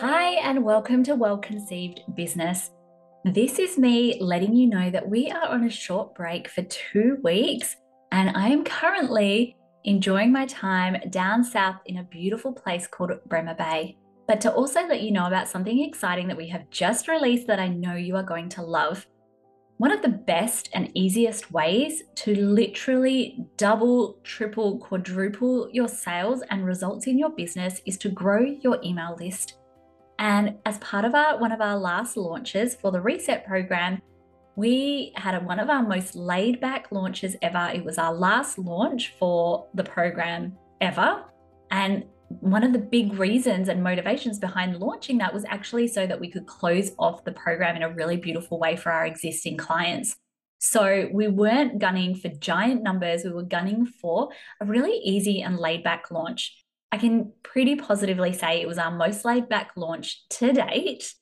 Hi, and welcome to Well Conceived Business. This is me letting you know that we are on a short break for two weeks, and I am currently enjoying my time down south in a beautiful place called Bremer Bay. But to also let you know about something exciting that we have just released that I know you are going to love. One of the best and easiest ways to literally double, triple, quadruple your sales and results in your business is to grow your email list. And as part of our one of our last launches for the reset program, we had one of our most laid back launches ever. It was our last launch for the program ever. And one of the big reasons and motivations behind launching that was actually so that we could close off the program in a really beautiful way for our existing clients. So we weren't gunning for giant numbers, we were gunning for a really easy and laid back launch. I can pretty positively say it was our most laid back launch to date.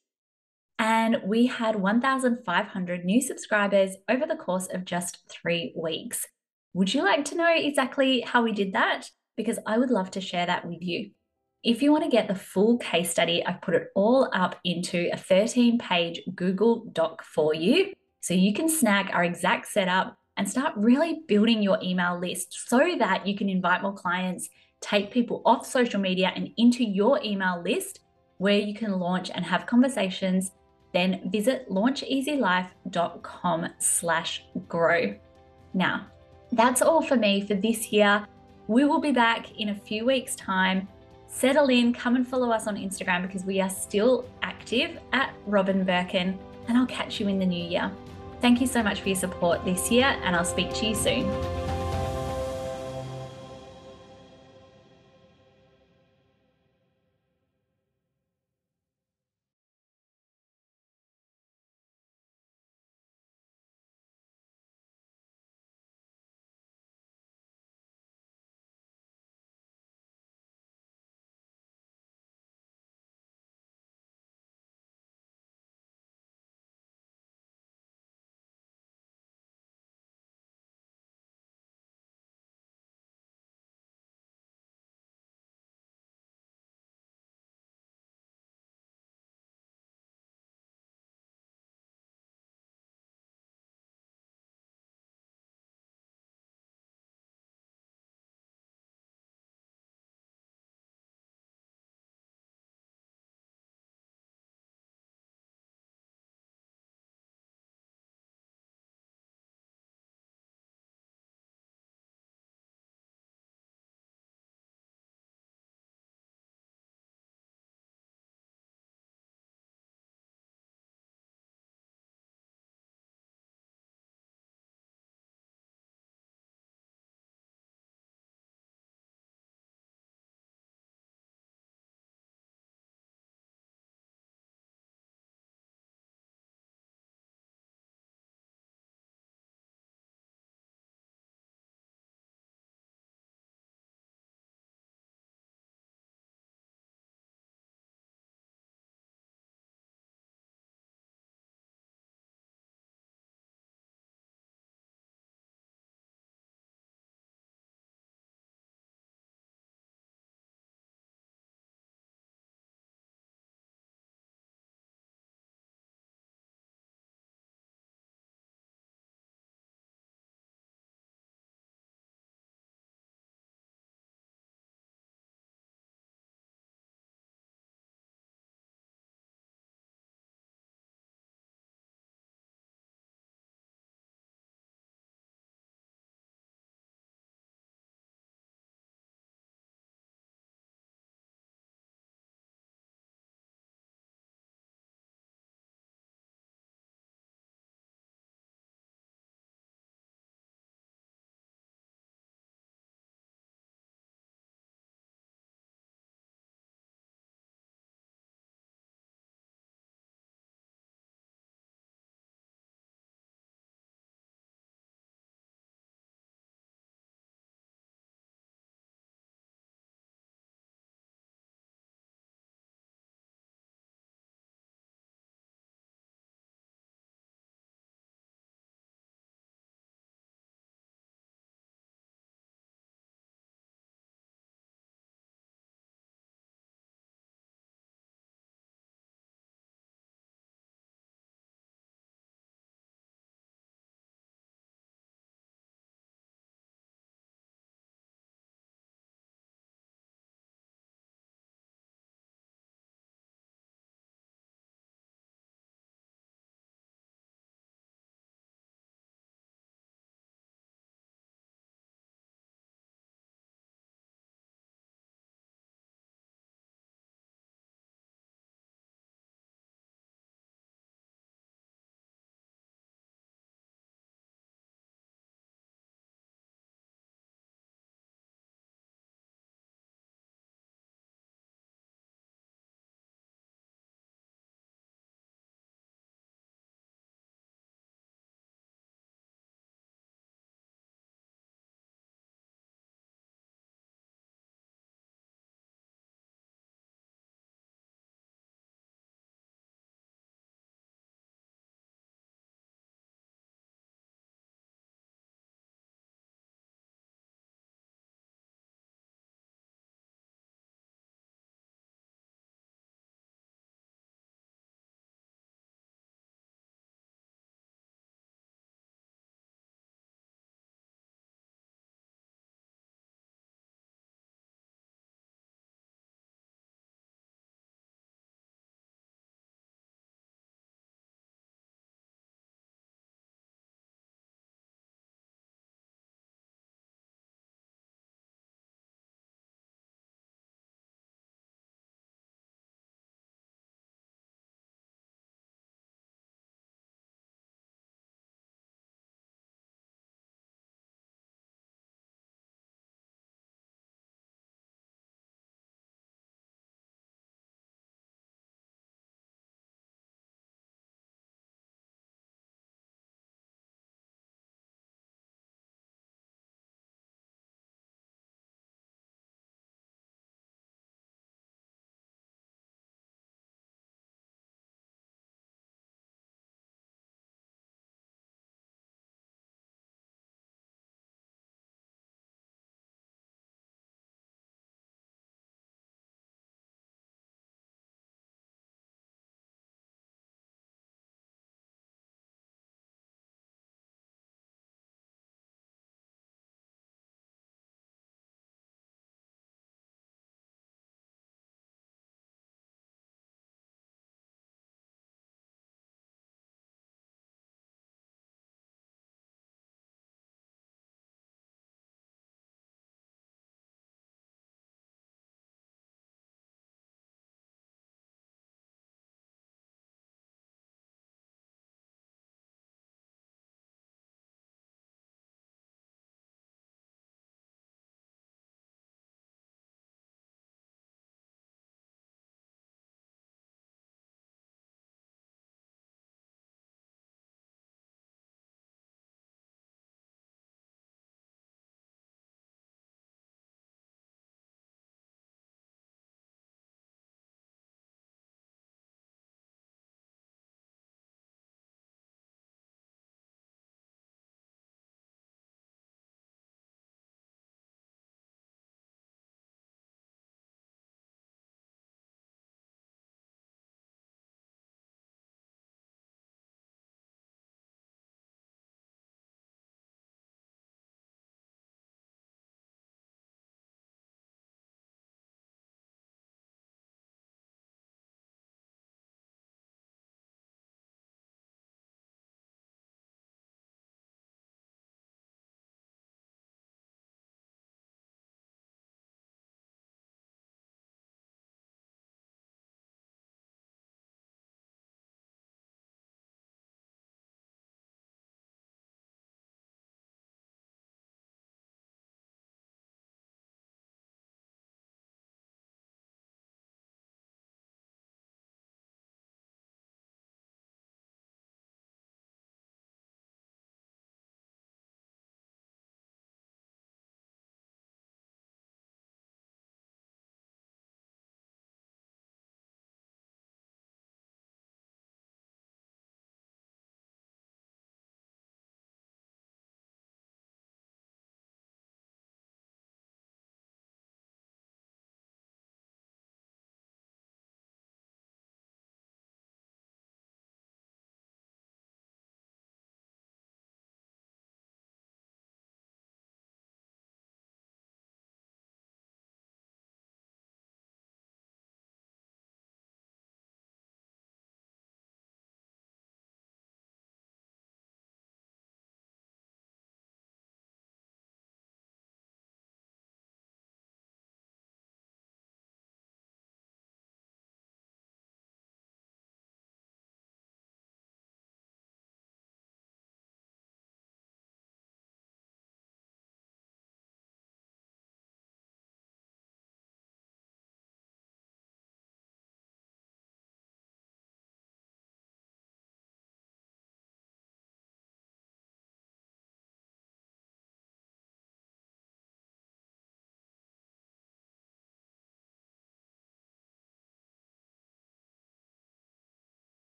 And we had 1,500 new subscribers over the course of just three weeks. Would you like to know exactly how we did that? Because I would love to share that with you. If you want to get the full case study, I've put it all up into a 13 page Google Doc for you. So you can snag our exact setup and start really building your email list so that you can invite more clients take people off social media and into your email list where you can launch and have conversations, then visit launcheasylife.com slash grow. Now, that's all for me for this year. We will be back in a few weeks' time. Settle in, come and follow us on Instagram because we are still active at Robyn Birkin, and I'll catch you in the new year. Thank you so much for your support this year, and I'll speak to you soon.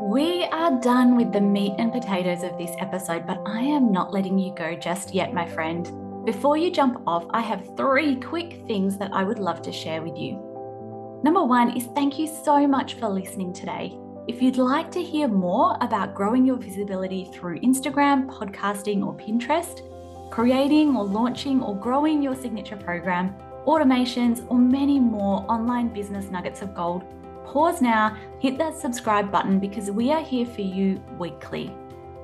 We are done with the meat and potatoes of this episode, but I am not letting you go just yet, my friend. Before you jump off, I have three quick things that I would love to share with you. Number one is thank you so much for listening today. If you'd like to hear more about growing your visibility through Instagram, podcasting, or Pinterest, creating or launching or growing your signature program, automations, or many more online business nuggets of gold, pause now, hit that subscribe button because we are here for you weekly.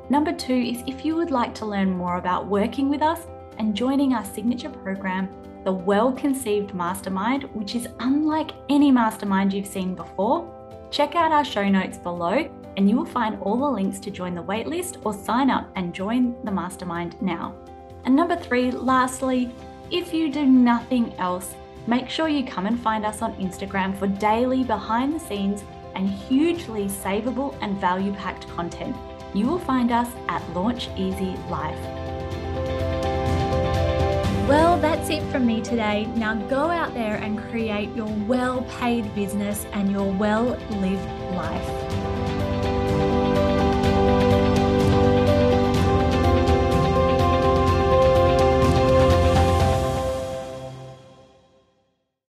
Number two is if you would like to learn more about working with us and joining our signature program, the Well Conceived Mastermind, which is unlike any mastermind you've seen before, check out our show notes below and you will find all the links to join the waitlist or sign up and join the mastermind now. And number three, lastly, if you do nothing else, make sure you come and find us on Instagram for daily behind the scenes and hugely savable and value packed content. You will find us at Launch Easy Life. Well, that's it from me today. Now go out there and create your well paid business and your well lived